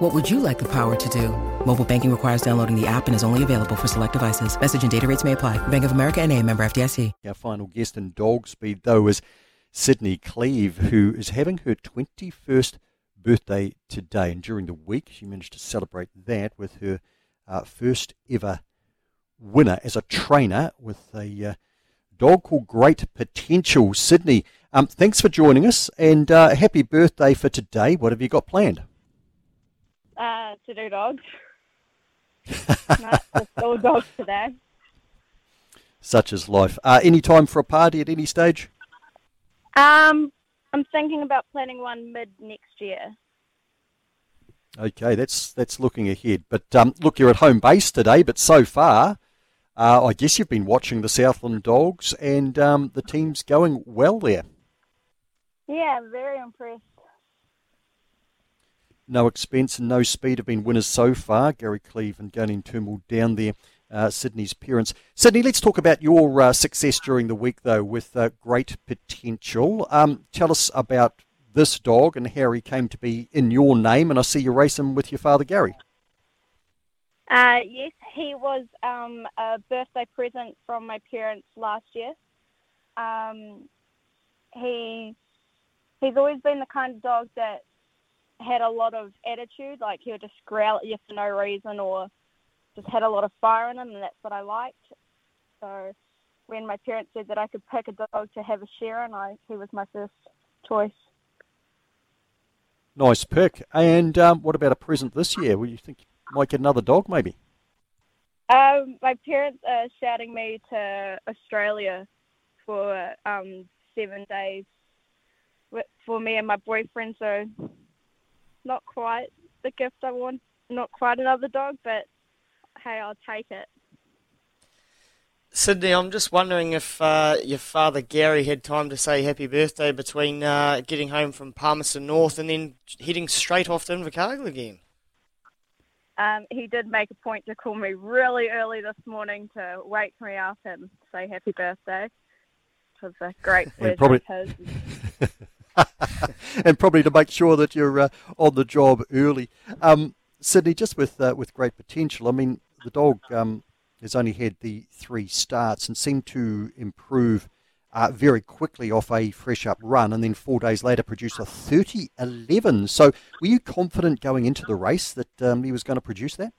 What would you like the power to do? Mobile banking requires downloading the app and is only available for select devices. Message and data rates may apply. Bank of America and a member FDIC. Our final guest in dog speed, though, is Sydney Cleeve, who is having her 21st birthday today. And during the week, she managed to celebrate that with her uh, first ever winner as a trainer with a uh, dog called Great Potential. Sydney, um, thanks for joining us and uh, happy birthday for today. What have you got planned? Uh, to do dogs. Just all dogs today. Such is life. Uh, any time for a party at any stage? Um, I'm thinking about planning one mid next year. Okay, that's that's looking ahead. But um, look, you're at home base today, but so far, uh, I guess you've been watching the Southland Dogs, and um, the team's going well there. Yeah, very impressed. No expense and no speed have been winners so far. Gary Cleeve and Gunning Turnbull down there. Uh, Sydney's parents. Sydney, let's talk about your uh, success during the week, though, with uh, great potential. Um, tell us about this dog and how he came to be in your name, and I see you race him with your father, Gary. Uh, yes, he was um, a birthday present from my parents last year. Um, he he's always been the kind of dog that had a lot of attitude, like he would just growl at you for no reason or just had a lot of fire in him, and that's what I liked. So when my parents said that I could pick a dog to have a share in, I he was my first choice. Nice pick. And um, what about a present this year? Will you think you might get another dog, maybe? Um, my parents are shouting me to Australia for um, seven days for me and my boyfriend. So not quite the gift I want, not quite another dog, but hey, I'll take it. Sydney, I'm just wondering if uh, your father Gary had time to say happy birthday between uh, getting home from Palmerston North and then heading straight off to Invercargill again. Um, he did make a point to call me really early this morning to wake me up and say happy birthday. It was a great pleasure probably, of his. and probably to make sure that you're uh, on the job early. Um, Sydney, just with uh, with great potential. I mean, the dog um, has only had the three starts and seemed to improve uh, very quickly off a fresh up run, and then four days later produce a 30-11. So, were you confident going into the race that um, he was going to produce that?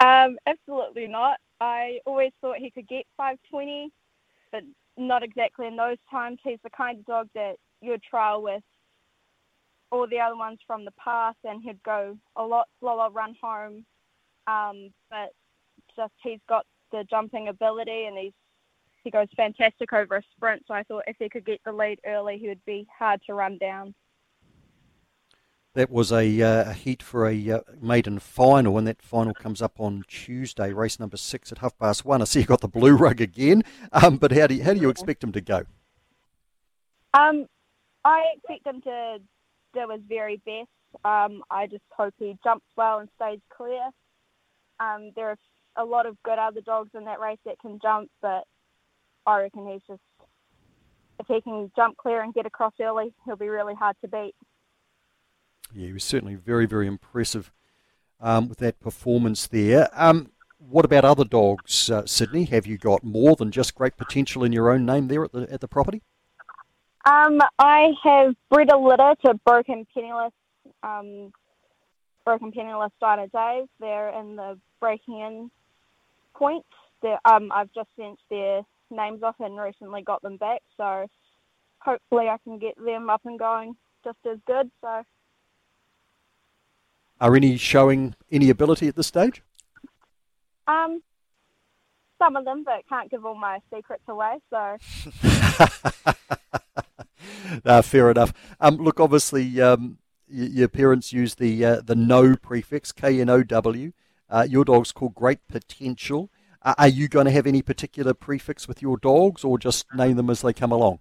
Um, absolutely not. I always thought he could get 520, but not exactly in those times. He's the kind of dog that you would trial with all the other ones from the past, and he'd go a lot slower, run home. Um, but just he's got the jumping ability, and he's he goes fantastic over a sprint. So I thought if he could get the lead early, he would be hard to run down. That was a, uh, a heat for a uh, maiden final, and that final comes up on Tuesday, race number six at half past one. I see you got the blue rug again, um, but how do you, how do you expect him to go? Um, I expect him to do his very best. Um, I just hope he jumps well and stays clear. Um, there are a lot of good other dogs in that race that can jump, but I reckon he's just if he can jump clear and get across early, he'll be really hard to beat yeah, he was certainly very, very impressive um, with that performance there. Um, what about other dogs, uh, Sydney? Have you got more than just great potential in your own name there at the at the property? Um, I have bred a litter to Broken Penniless, um, Broken Penniless Dinah Dave. They're in the breaking in point. Um, I've just sent their names off and recently got them back, so hopefully I can get them up and going just as good. So are any showing any ability at this stage? Um, some of them, but can't give all my secrets away. So. uh, fair enough. Um, look, obviously, um, y- your parents use the uh, the no prefix K N O W. Uh, your dog's called Great Potential. are you going to have any particular prefix with your dogs, or just name them as they come along?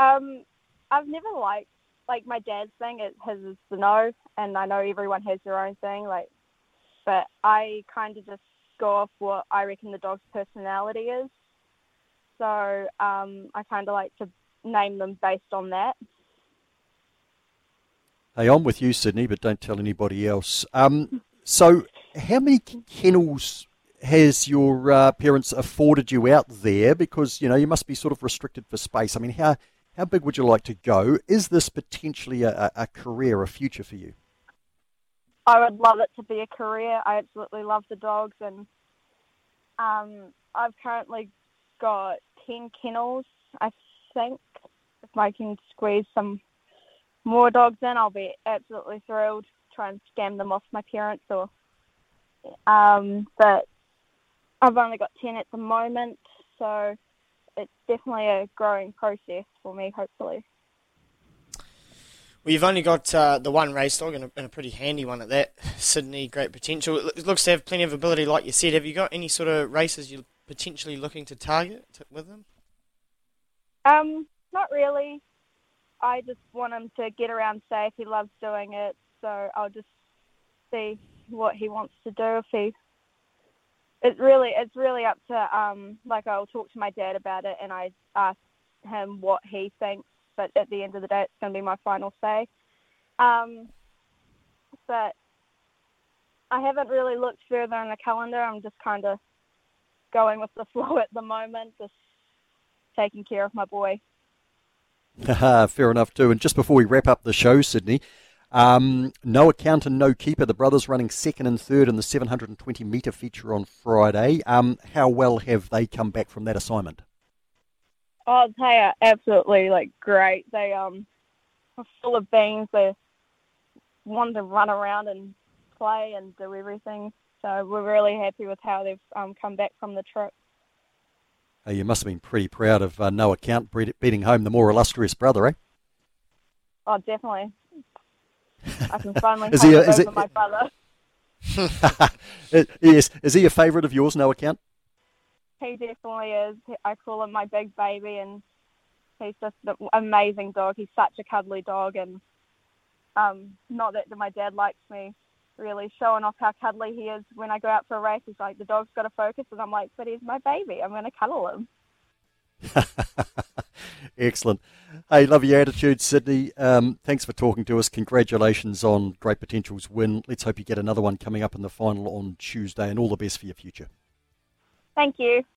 Um, I've never liked like my dad's thing. It has the no, and I know everyone has their own thing. Like, but I kind of just go off what I reckon the dog's personality is. So um, I kind of like to name them based on that. Hey, I'm with you, Sydney, but don't tell anybody else. Um, so, how many kennels has your uh, parents afforded you out there? Because you know you must be sort of restricted for space. I mean, how how big would you like to go? Is this potentially a, a career, a future for you? I would love it to be a career. I absolutely love the dogs, and um, I've currently got ten kennels. I think if I can squeeze some more dogs in, I'll be absolutely thrilled. Try and scam them off my parents, or um, but I've only got ten at the moment, so it's definitely a growing process for me. Hopefully. Well, you've only got uh, the one race dog and a, and a, pretty handy one at that. Sydney, great potential. It looks to have plenty of ability, like you said. Have you got any sort of races you're potentially looking to target with them? Um, not really. I just want him to get around safe. He loves doing it, so I'll just see what he wants to do. If he, it's really, it's really up to um, like I'll talk to my dad about it, and I ask him what he thinks. But at the end of the day, it's going to be my final say. Um, but I haven't really looked further in the calendar. I'm just kind of going with the flow at the moment, just taking care of my boy. Fair enough, too. And just before we wrap up the show, Sydney, um, no account and no keeper. The brothers running second and third in the 720 metre feature on Friday. Um, how well have they come back from that assignment? Oh, they are absolutely like great. They um are full of beans. They want to run around and play and do everything. So we're really happy with how they've um, come back from the trip. You must have been pretty proud of uh, no account beating home the more illustrious brother, eh? Oh, definitely. I can finally is he a, is over it, my brother. yes, is he a favourite of yours, no account? He definitely is. I call him my big baby, and he's just an amazing dog. He's such a cuddly dog, and um, not that my dad likes me really showing off how cuddly he is when I go out for a race. He's like, the dog's got to focus, and I'm like, but he's my baby. I'm going to cuddle him. Excellent. Hey, love your attitude, Sydney. Um, thanks for talking to us. Congratulations on Great Potential's win. Let's hope you get another one coming up in the final on Tuesday, and all the best for your future. Thank you.